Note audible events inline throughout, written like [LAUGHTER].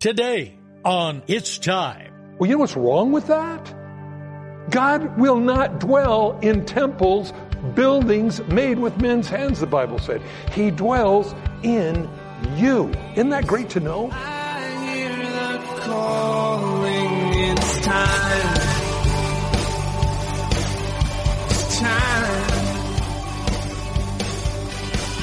Today on It's Time. Well, you know what's wrong with that? God will not dwell in temples, buildings made with men's hands, the Bible said. He dwells in you. Isn't that great to know? calling, it's time. It's time.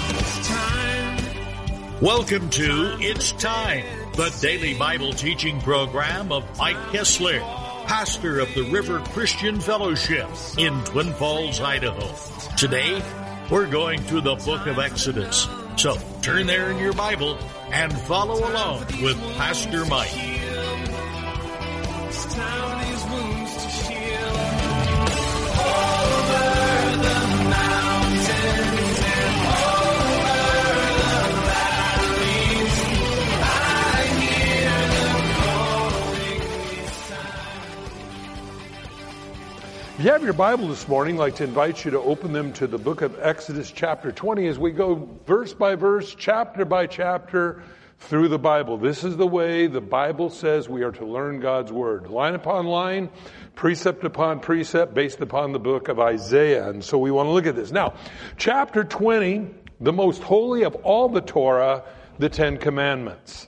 It's time. Welcome to It's Time, the daily Bible teaching program of Mike Kestler, pastor of the River Christian Fellowship in Twin Falls, Idaho. Today, we're going through the book of Exodus. So turn there in your Bible and follow along with Pastor Mike. Your Bible this morning, I'd like to invite you to open them to the book of Exodus, chapter 20, as we go verse by verse, chapter by chapter through the Bible. This is the way the Bible says we are to learn God's Word. Line upon line, precept upon precept, based upon the book of Isaiah. And so we want to look at this. Now, chapter 20, the most holy of all the Torah, the Ten Commandments.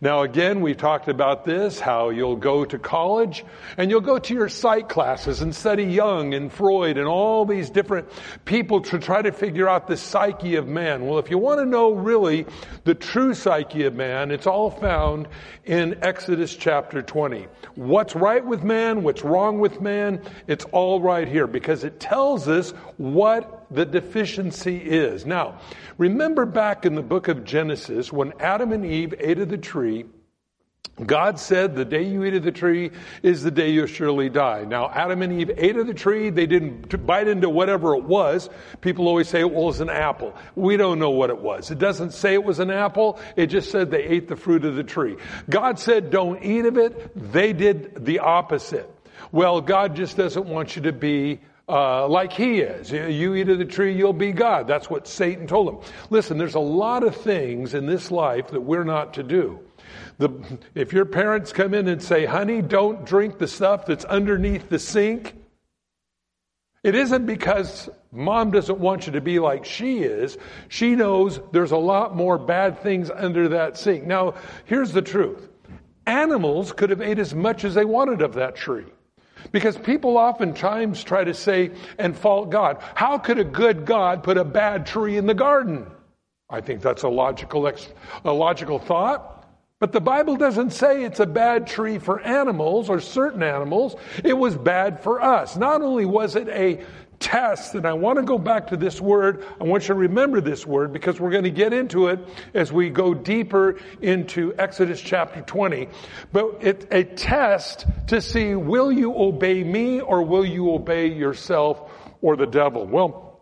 Now, again, we've talked about this, how you'll go to college and you'll go to your psych classes and study Jung and Freud and all these different people to try to figure out the psyche of man. Well, if you want to know really the true psyche of man, it's all found in Exodus chapter 20. What's right with man? What's wrong with man? It's all right here because it tells us what the deficiency is. Now, remember back in the book of Genesis when Adam and Eve ate of the tree, God said, the day you eat of the tree is the day you'll surely die. Now, Adam and Eve ate of the tree. They didn't bite into whatever it was. People always say, well, it was an apple. We don't know what it was. It doesn't say it was an apple. It just said they ate the fruit of the tree. God said, don't eat of it. They did the opposite. Well, God just doesn't want you to be uh, like he is. You eat of the tree, you'll be God. That's what Satan told him. Listen, there's a lot of things in this life that we're not to do. The, if your parents come in and say, honey, don't drink the stuff that's underneath the sink, it isn't because mom doesn't want you to be like she is. She knows there's a lot more bad things under that sink. Now, here's the truth. Animals could have ate as much as they wanted of that tree. Because people oftentimes try to say and fault God. How could a good God put a bad tree in the garden? I think that's a logical, a logical thought. But the Bible doesn't say it's a bad tree for animals or certain animals. It was bad for us. Not only was it a test, and I want to go back to this word. I want you to remember this word because we're going to get into it as we go deeper into Exodus chapter 20. But it's a test to see will you obey me or will you obey yourself or the devil? Well,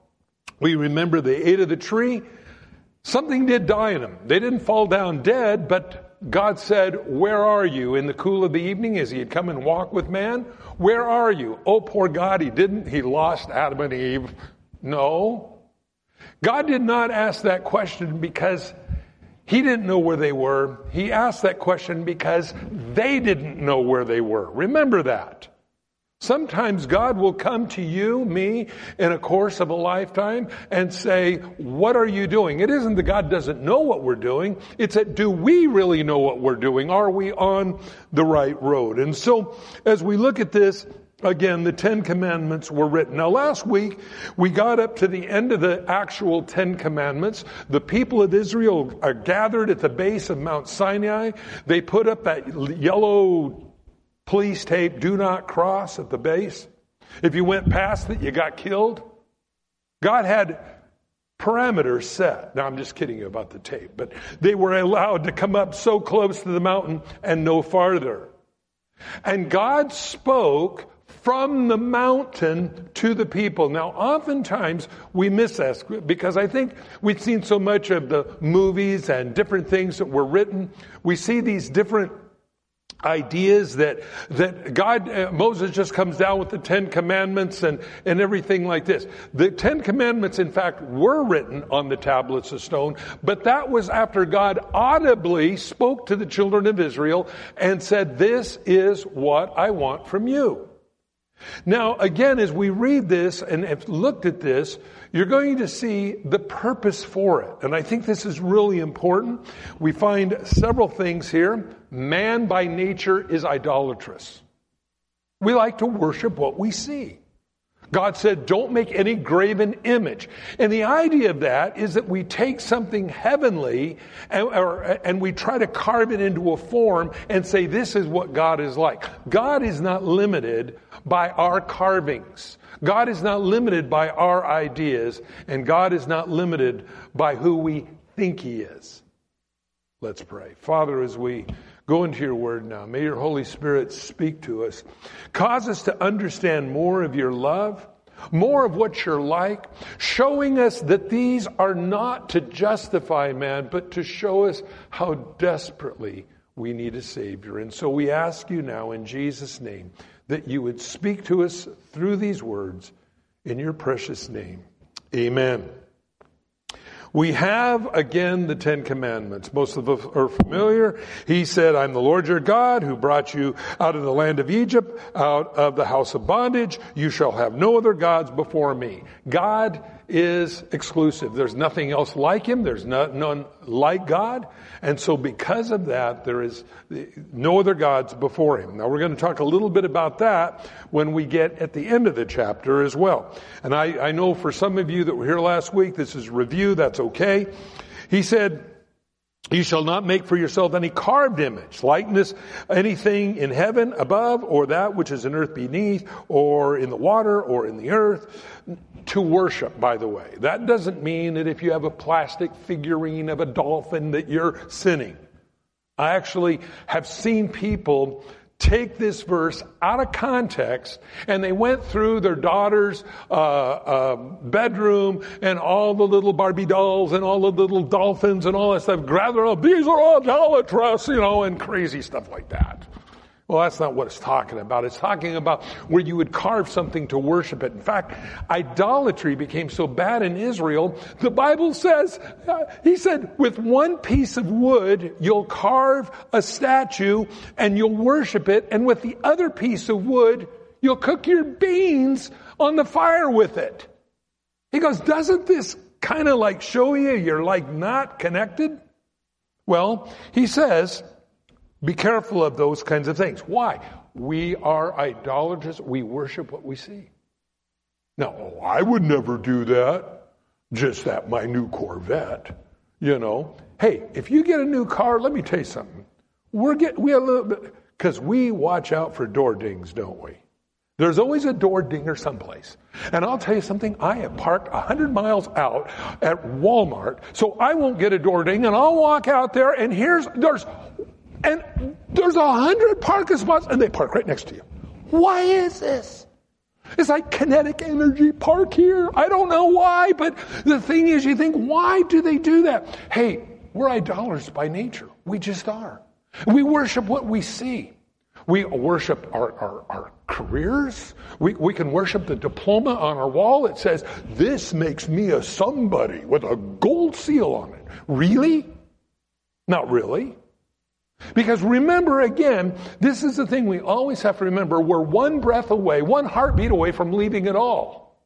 we remember they ate of the tree. Something did die in them. They didn't fall down dead, but God said, Where are you? In the cool of the evening, as he had come and walked with man, where are you? Oh, poor God, he didn't. He lost Adam and Eve. No. God did not ask that question because he didn't know where they were. He asked that question because they didn't know where they were. Remember that. Sometimes God will come to you, me, in a course of a lifetime and say, what are you doing? It isn't that God doesn't know what we're doing. It's that do we really know what we're doing? Are we on the right road? And so as we look at this, again, the Ten Commandments were written. Now last week, we got up to the end of the actual Ten Commandments. The people of Israel are gathered at the base of Mount Sinai. They put up that yellow police tape, do not cross at the base. If you went past it, you got killed. God had parameters set. Now, I'm just kidding you about the tape, but they were allowed to come up so close to the mountain and no farther. And God spoke from the mountain to the people. Now, oftentimes we miss this because I think we've seen so much of the movies and different things that were written. We see these different ideas that that God uh, Moses just comes down with the 10 commandments and and everything like this. The 10 commandments in fact were written on the tablets of stone, but that was after God audibly spoke to the children of Israel and said this is what I want from you. Now, again, as we read this and have looked at this, you're going to see the purpose for it. And I think this is really important. We find several things here. Man by nature is idolatrous. We like to worship what we see. God said, don't make any graven image. And the idea of that is that we take something heavenly and, or, and, we try to carve it into a form and say, this is what God is like. God is not limited by our carvings. God is not limited by our ideas, and God is not limited by who we think He is. Let's pray. Father, as we go into your word now, may your Holy Spirit speak to us. Cause us to understand more of your love, more of what you're like, showing us that these are not to justify man, but to show us how desperately we need a Savior. And so we ask you now in Jesus' name that you would speak to us through these words in your precious name. Amen. We have again the Ten Commandments. Most of us are familiar. He said, I'm the Lord your God who brought you out of the land of Egypt, out of the house of bondage. You shall have no other gods before me. God is exclusive. There's nothing else like him. There's not, none like God. And so because of that, there is no other gods before him. Now we're going to talk a little bit about that when we get at the end of the chapter as well. And I, I know for some of you that were here last week, this is review. That's okay. He said, you shall not make for yourself any carved image, likeness, anything in heaven above, or that which is in earth beneath, or in the water, or in the earth to worship, by the way. That doesn't mean that if you have a plastic figurine of a dolphin that you're sinning. I actually have seen people take this verse out of context and they went through their daughter's uh, uh, bedroom and all the little Barbie dolls and all the little dolphins and all that stuff. Gather up, these are all idolatrous, you know, and crazy stuff like that. Well, that's not what it's talking about. It's talking about where you would carve something to worship it. In fact, idolatry became so bad in Israel, the Bible says, uh, he said, with one piece of wood, you'll carve a statue and you'll worship it, and with the other piece of wood, you'll cook your beans on the fire with it. He goes, doesn't this kind of like show you you're like not connected? Well, he says, be careful of those kinds of things. Why? We are idolaters. We worship what we see. Now, oh, I would never do that. Just that my new Corvette, you know. Hey, if you get a new car, let me tell you something. We're get we a little bit because we watch out for door dings, don't we? There's always a door dinger someplace. And I'll tell you something, I have parked a 100 miles out at Walmart, so I won't get a door ding, and I'll walk out there, and here's, there's and there's a hundred parking spots and they park right next to you. Why is this? It's like kinetic energy park here. I don't know why, but the thing is you think, why do they do that? Hey, we're idolaters by nature. We just are. We worship what we see. We worship our, our, our careers. We, we can worship the diploma on our wall. It says, this makes me a somebody with a gold seal on it. Really? Not really. Because remember again, this is the thing we always have to remember. We're one breath away, one heartbeat away from leaving it all.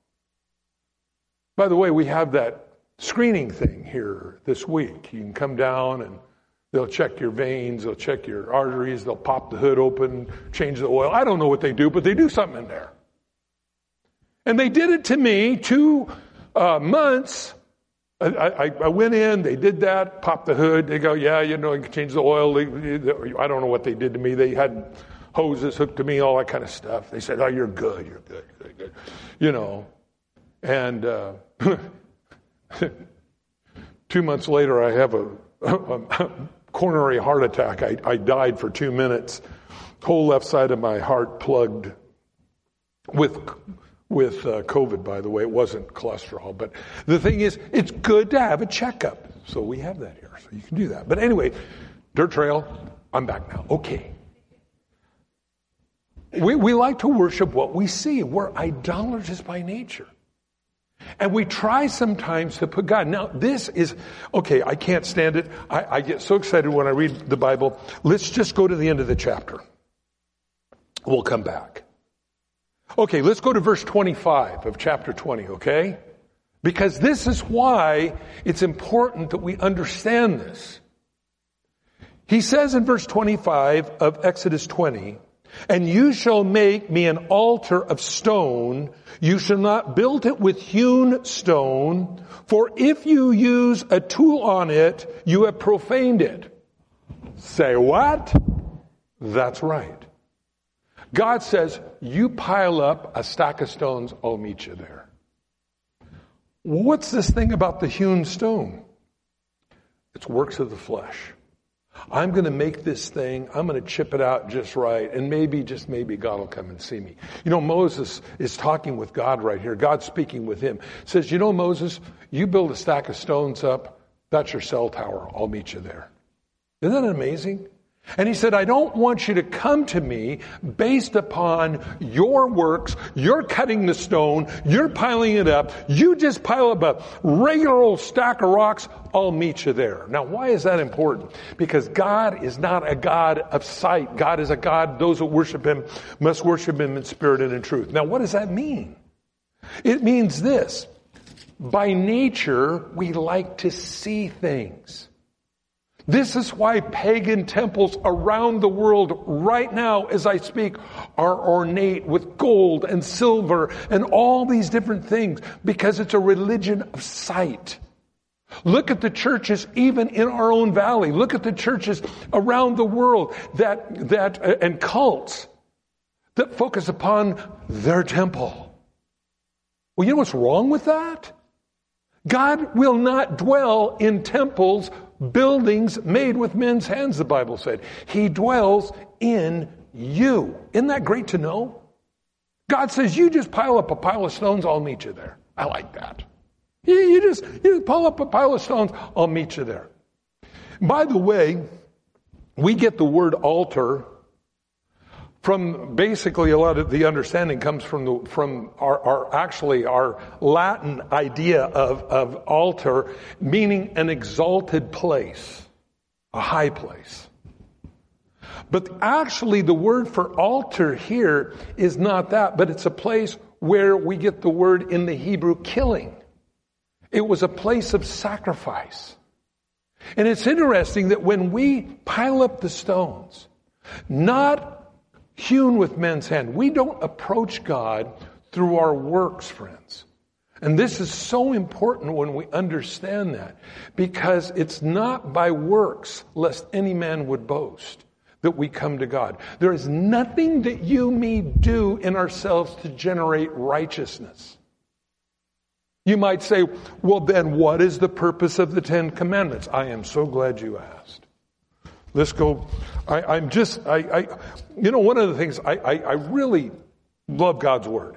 By the way, we have that screening thing here this week. You can come down and they'll check your veins, they'll check your arteries, they'll pop the hood open, change the oil. I don't know what they do, but they do something in there. And they did it to me two uh, months I, I, went in, they did that, popped the hood. They go, yeah, you know, you can change the oil. I don't know what they did to me. They had hoses hooked to me, all that kind of stuff. They said, oh, you're good, you're good, good, good. You know, and uh, [LAUGHS] two months later, I have [LAUGHS] a, a coronary heart attack. I, I died for two minutes. Whole left side of my heart plugged with with uh, COVID, by the way. It wasn't cholesterol. But the thing is, it's good to have a checkup. So we have that here. So you can do that. But anyway, dirt trail, I'm back now. Okay. We, we like to worship what we see. We're idolaters by nature. And we try sometimes to put God. Now, this is, okay, I can't stand it. I, I get so excited when I read the Bible. Let's just go to the end of the chapter. We'll come back. Okay, let's go to verse 25 of chapter 20, okay? Because this is why it's important that we understand this. He says in verse 25 of Exodus 20, and you shall make me an altar of stone. You shall not build it with hewn stone, for if you use a tool on it, you have profaned it. Say what? That's right. God says, you pile up a stack of stones, I'll meet you there. What's this thing about the hewn stone? It's works of the flesh. I'm going to make this thing, I'm going to chip it out just right, and maybe, just maybe, God will come and see me. You know, Moses is talking with God right here. God's speaking with him. Says, You know, Moses, you build a stack of stones up, that's your cell tower. I'll meet you there. Isn't that amazing? And he said, I don't want you to come to me based upon your works. You're cutting the stone. You're piling it up. You just pile up a regular old stack of rocks. I'll meet you there. Now, why is that important? Because God is not a God of sight. God is a God, those who worship Him must worship Him in spirit and in truth. Now, what does that mean? It means this. By nature, we like to see things. This is why pagan temples around the world right now as I speak are ornate with gold and silver and all these different things because it's a religion of sight. Look at the churches even in our own valley. Look at the churches around the world that, that, uh, and cults that focus upon their temple. Well, you know what's wrong with that? God will not dwell in temples buildings made with men's hands, the Bible said. He dwells in you. Isn't that great to know? God says, you just pile up a pile of stones, I'll meet you there. I like that. You, you just you pile up a pile of stones, I'll meet you there. By the way, we get the word altar from basically a lot of the understanding comes from the, from our, our actually our Latin idea of, of altar, meaning an exalted place, a high place. But actually the word for altar here is not that, but it's a place where we get the word in the Hebrew killing. It was a place of sacrifice. And it's interesting that when we pile up the stones, not hewn with men's hand. We don't approach God through our works, friends. And this is so important when we understand that because it's not by works, lest any man would boast, that we come to God. There is nothing that you me do in ourselves to generate righteousness. You might say, well, then what is the purpose of the Ten Commandments? I am so glad you asked. Let's go. I, am just, I, I, you know, one of the things I, I, I, really love God's Word.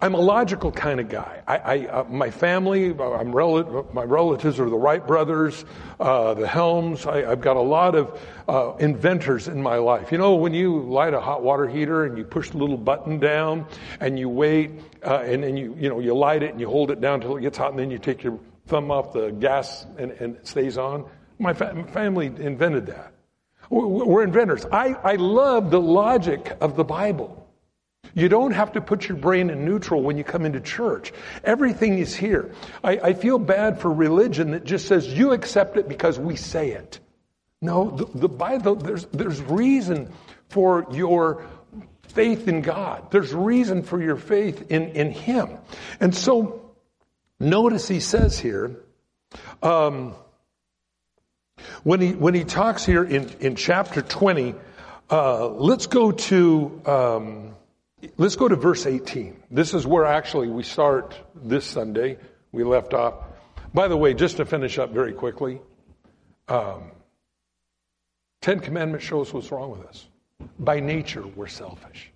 I'm a logical kind of guy. I, I uh, my family, I'm rel- my relatives are the Wright brothers, uh, the Helms. I, have got a lot of uh, inventors in my life. You know, when you light a hot water heater and you push the little button down and you wait, uh, and then you, you know, you light it and you hold it down until it gets hot, and then you take your thumb off the gas and, and it stays on. My fa- family invented that. We're inventors. I, I love the logic of the Bible. You don't have to put your brain in neutral when you come into church. Everything is here. I, I feel bad for religion that just says you accept it because we say it. No, the, the Bible, there's, there's reason for your faith in God. There's reason for your faith in, in Him. And so, notice he says here, um, when he, when he talks here in, in chapter 20, uh, let's go to, um, let's go to verse 18. This is where actually we start this Sunday. We left off. By the way, just to finish up very quickly, um, Ten Commandments show us what's wrong with us. By nature, we're selfish.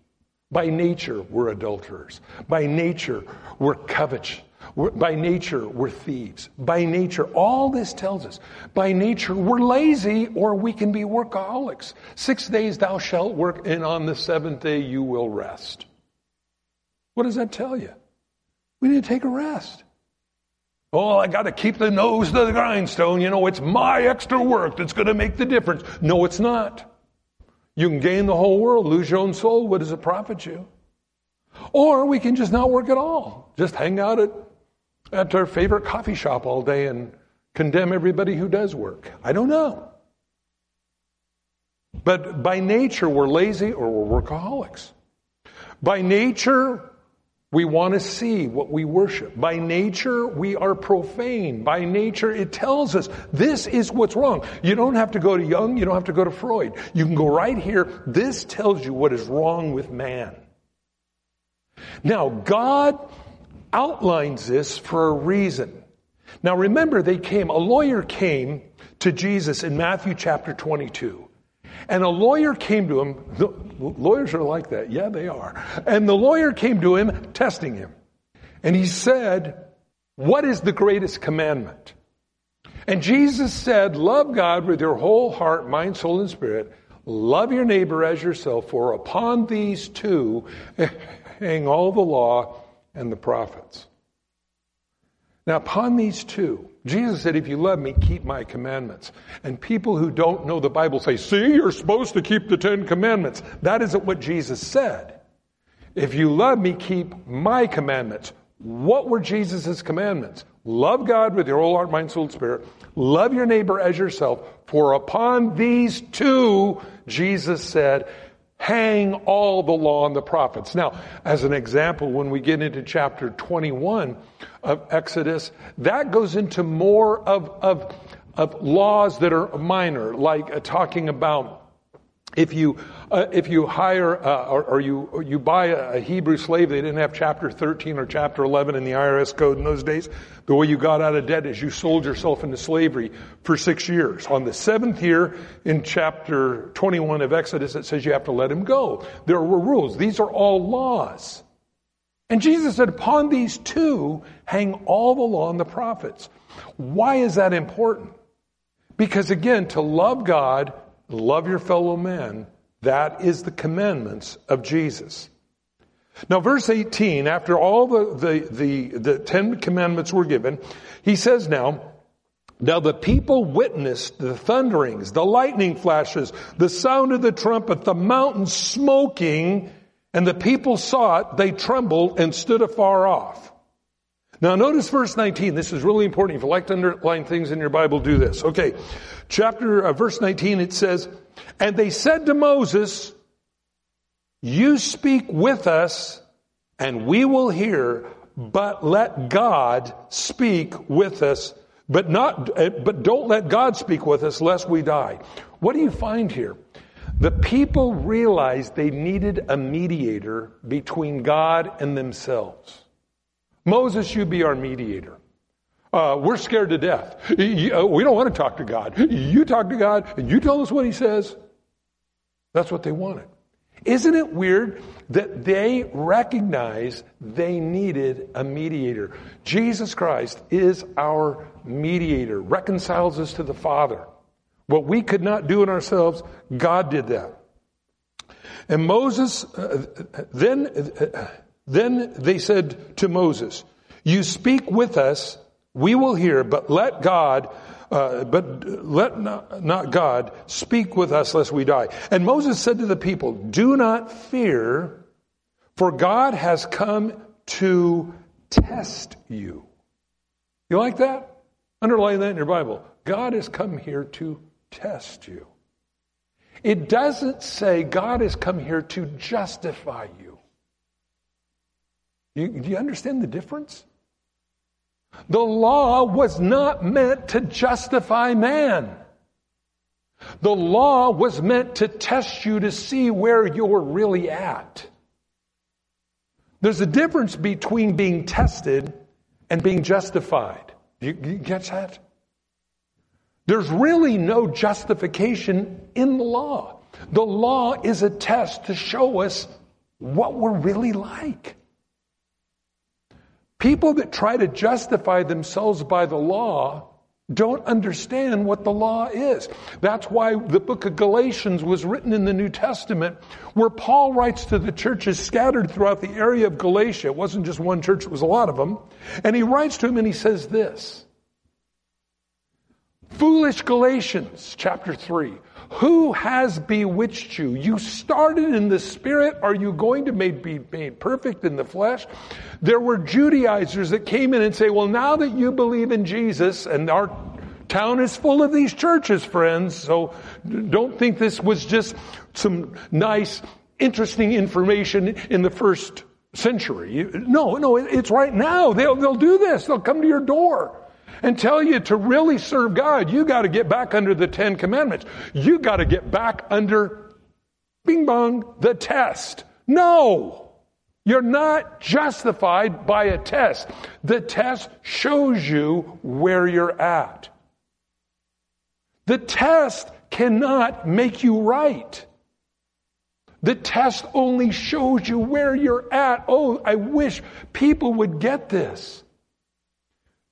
By nature, we're adulterers. By nature, we're covetous. By nature, we're thieves. By nature, all this tells us. By nature, we're lazy or we can be workaholics. Six days thou shalt work, and on the seventh day you will rest. What does that tell you? We need to take a rest. Oh, I got to keep the nose to the grindstone. You know, it's my extra work that's going to make the difference. No, it's not. You can gain the whole world, lose your own soul. What does it profit you? Or we can just not work at all. Just hang out at, at our favorite coffee shop all day and condemn everybody who does work. I don't know. But by nature, we're lazy or we're workaholics. By nature, we want to see what we worship. By nature, we are profane. By nature, it tells us this is what's wrong. You don't have to go to Jung, you don't have to go to Freud. You can go right here. This tells you what is wrong with man. Now, God outlines this for a reason. Now, remember, they came, a lawyer came to Jesus in Matthew chapter 22. And a lawyer came to him. The, lawyers are like that. Yeah, they are. And the lawyer came to him, testing him. And he said, What is the greatest commandment? And Jesus said, Love God with your whole heart, mind, soul, and spirit. Love your neighbor as yourself, for upon these two [LAUGHS] hang all the law and the prophets. Now, upon these two, Jesus said, If you love me, keep my commandments. And people who don't know the Bible say, See, you're supposed to keep the Ten Commandments. That isn't what Jesus said. If you love me, keep my commandments. What were Jesus' commandments? Love God with your whole heart, mind, soul, and spirit. Love your neighbor as yourself. For upon these two, Jesus said, hang all the law and the prophets. Now, as an example, when we get into chapter 21 of Exodus, that goes into more of, of, of laws that are minor, like uh, talking about if you uh, if you hire uh, or, or, you or you buy a, Hebrew slave, they didn't have chapter 13 or chapter 11 in the IRS code in those days. The way you got out of debt is you sold yourself into slavery for six years. On the seventh year, in chapter 21 of Exodus, it says you have to let him go. There were rules. These are all laws. And Jesus said, upon these two hang all the law and the prophets. Why is that important? Because again, to love God love your fellow man. That is the commandments of Jesus. Now, verse 18, after all the, the, the, the Ten Commandments were given, he says now, now the people witnessed the thunderings, the lightning flashes, the sound of the trumpet, the mountain smoking, and the people saw it, they trembled and stood afar off. Now notice verse 19. This is really important. If you like to underline things in your Bible, do this. Okay. Chapter, uh, verse 19, it says, And they said to Moses, You speak with us and we will hear, but let God speak with us, but not, uh, but don't let God speak with us lest we die. What do you find here? The people realized they needed a mediator between God and themselves. Moses, you be our mediator. Uh, we're scared to death. Uh, we don't want to talk to God. You talk to God and you tell us what He says. That's what they wanted. Isn't it weird that they recognize they needed a mediator? Jesus Christ is our mediator, reconciles us to the Father. What we could not do in ourselves, God did that. And Moses, uh, then, uh, then they said to Moses, You speak with us, we will hear, but let God, uh, but let not, not God speak with us lest we die. And Moses said to the people, Do not fear, for God has come to test you. You like that? Underline that in your Bible. God has come here to test you. It doesn't say God has come here to justify you. You, do you understand the difference? The law was not meant to justify man. The law was meant to test you to see where you're really at. There's a difference between being tested and being justified. You, you get that? There's really no justification in the law. The law is a test to show us what we're really like. People that try to justify themselves by the law don't understand what the law is. That's why the book of Galatians was written in the New Testament, where Paul writes to the churches scattered throughout the area of Galatia. It wasn't just one church, it was a lot of them. And he writes to them and he says this. Foolish Galatians, chapter 3. Who has bewitched you? You started in the spirit. Are you going to be made perfect in the flesh? There were Judaizers that came in and say, well, now that you believe in Jesus, and our town is full of these churches, friends, so don't think this was just some nice, interesting information in the first century. No, no, it's right now. They'll, they'll do this. They'll come to your door and tell you to really serve God, you got to get back under the Ten Commandments. You got to get back under, bing bong, the test. No! You're not justified by a test. The test shows you where you're at. The test cannot make you right. The test only shows you where you're at. Oh, I wish people would get this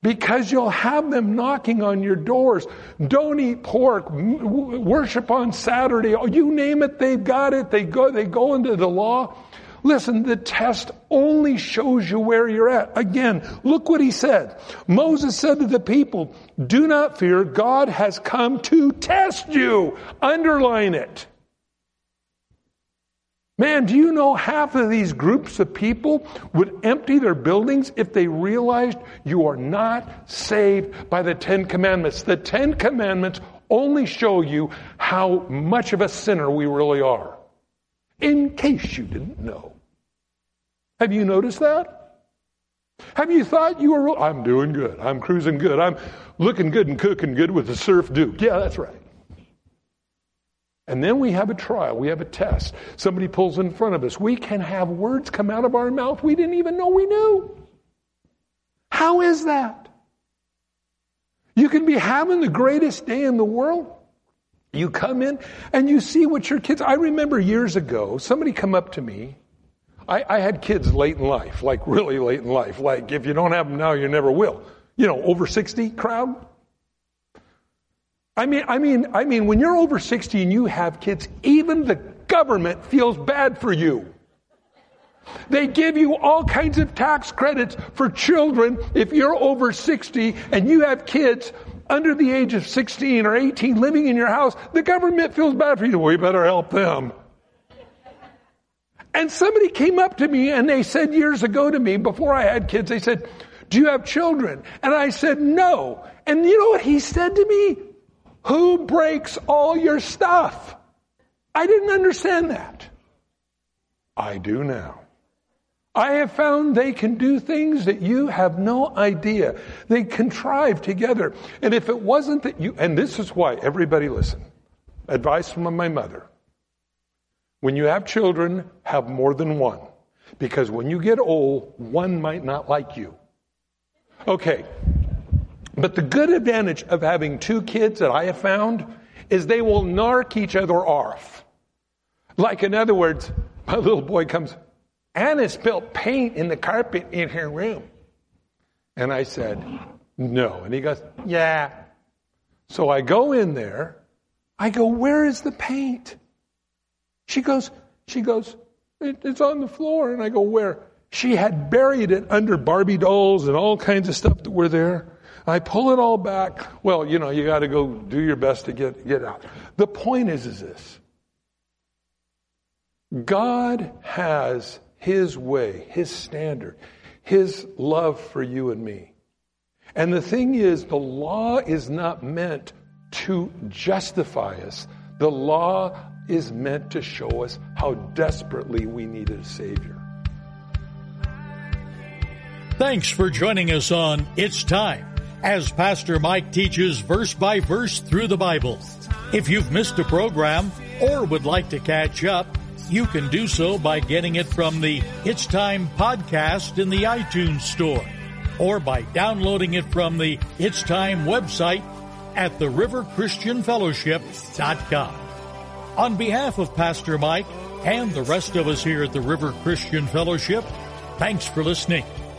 because you'll have them knocking on your doors. Don't eat pork. Worship on Saturday. You name it, they've got it. They go, they go into the law. Listen, the test only shows you where you're at. Again, look what he said. Moses said to the people, do not fear. God has come to test you. Underline it. Man, do you know half of these groups of people would empty their buildings if they realized you are not saved by the Ten Commandments? The Ten Commandments only show you how much of a sinner we really are. In case you didn't know. Have you noticed that? Have you thought you were, I'm doing good. I'm cruising good. I'm looking good and cooking good with the surf duke. Yeah, that's right. And then we have a trial, we have a test. Somebody pulls in front of us. We can have words come out of our mouth we didn't even know we knew. How is that? You can be having the greatest day in the world. You come in and you see what your kids. I remember years ago, somebody come up to me. I, I had kids late in life, like really late in life. Like if you don't have them now, you never will. You know, over 60 crowd. I mean, I mean, I mean, when you're over 60 and you have kids, even the government feels bad for you. They give you all kinds of tax credits for children if you're over 60 and you have kids under the age of 16 or 18 living in your house. The government feels bad for you. We better help them. And somebody came up to me and they said years ago to me, before I had kids, they said, Do you have children? And I said, No. And you know what he said to me? Who breaks all your stuff? I didn't understand that. I do now. I have found they can do things that you have no idea. They contrive together. And if it wasn't that you, and this is why, everybody listen. Advice from my mother. When you have children, have more than one. Because when you get old, one might not like you. Okay, but the good advantage of having two kids that I have found is they will narc each other off. Like, in other words, my little boy comes, Anna spilled paint in the carpet in her room. And I said, no. And he goes, yeah. So I go in there. I go, where is the paint? She goes, she goes, it, it's on the floor. And I go, where? She had buried it under Barbie dolls and all kinds of stuff that were there. I pull it all back. Well, you know, you got to go do your best to get, get out. The point is, is this. God has His way, His standard, His love for you and me. And the thing is, the law is not meant to justify us. The law is meant to show us how desperately we needed a Savior. Thanks for joining us on It's Time as Pastor Mike teaches verse by verse through the Bible. If you've missed a program or would like to catch up, you can do so by getting it from the It's Time podcast in the iTunes store or by downloading it from the It's Time website at theriverchristianfellowship.com. On behalf of Pastor Mike, and the rest of us here at the River Christian Fellowship, thanks for listening.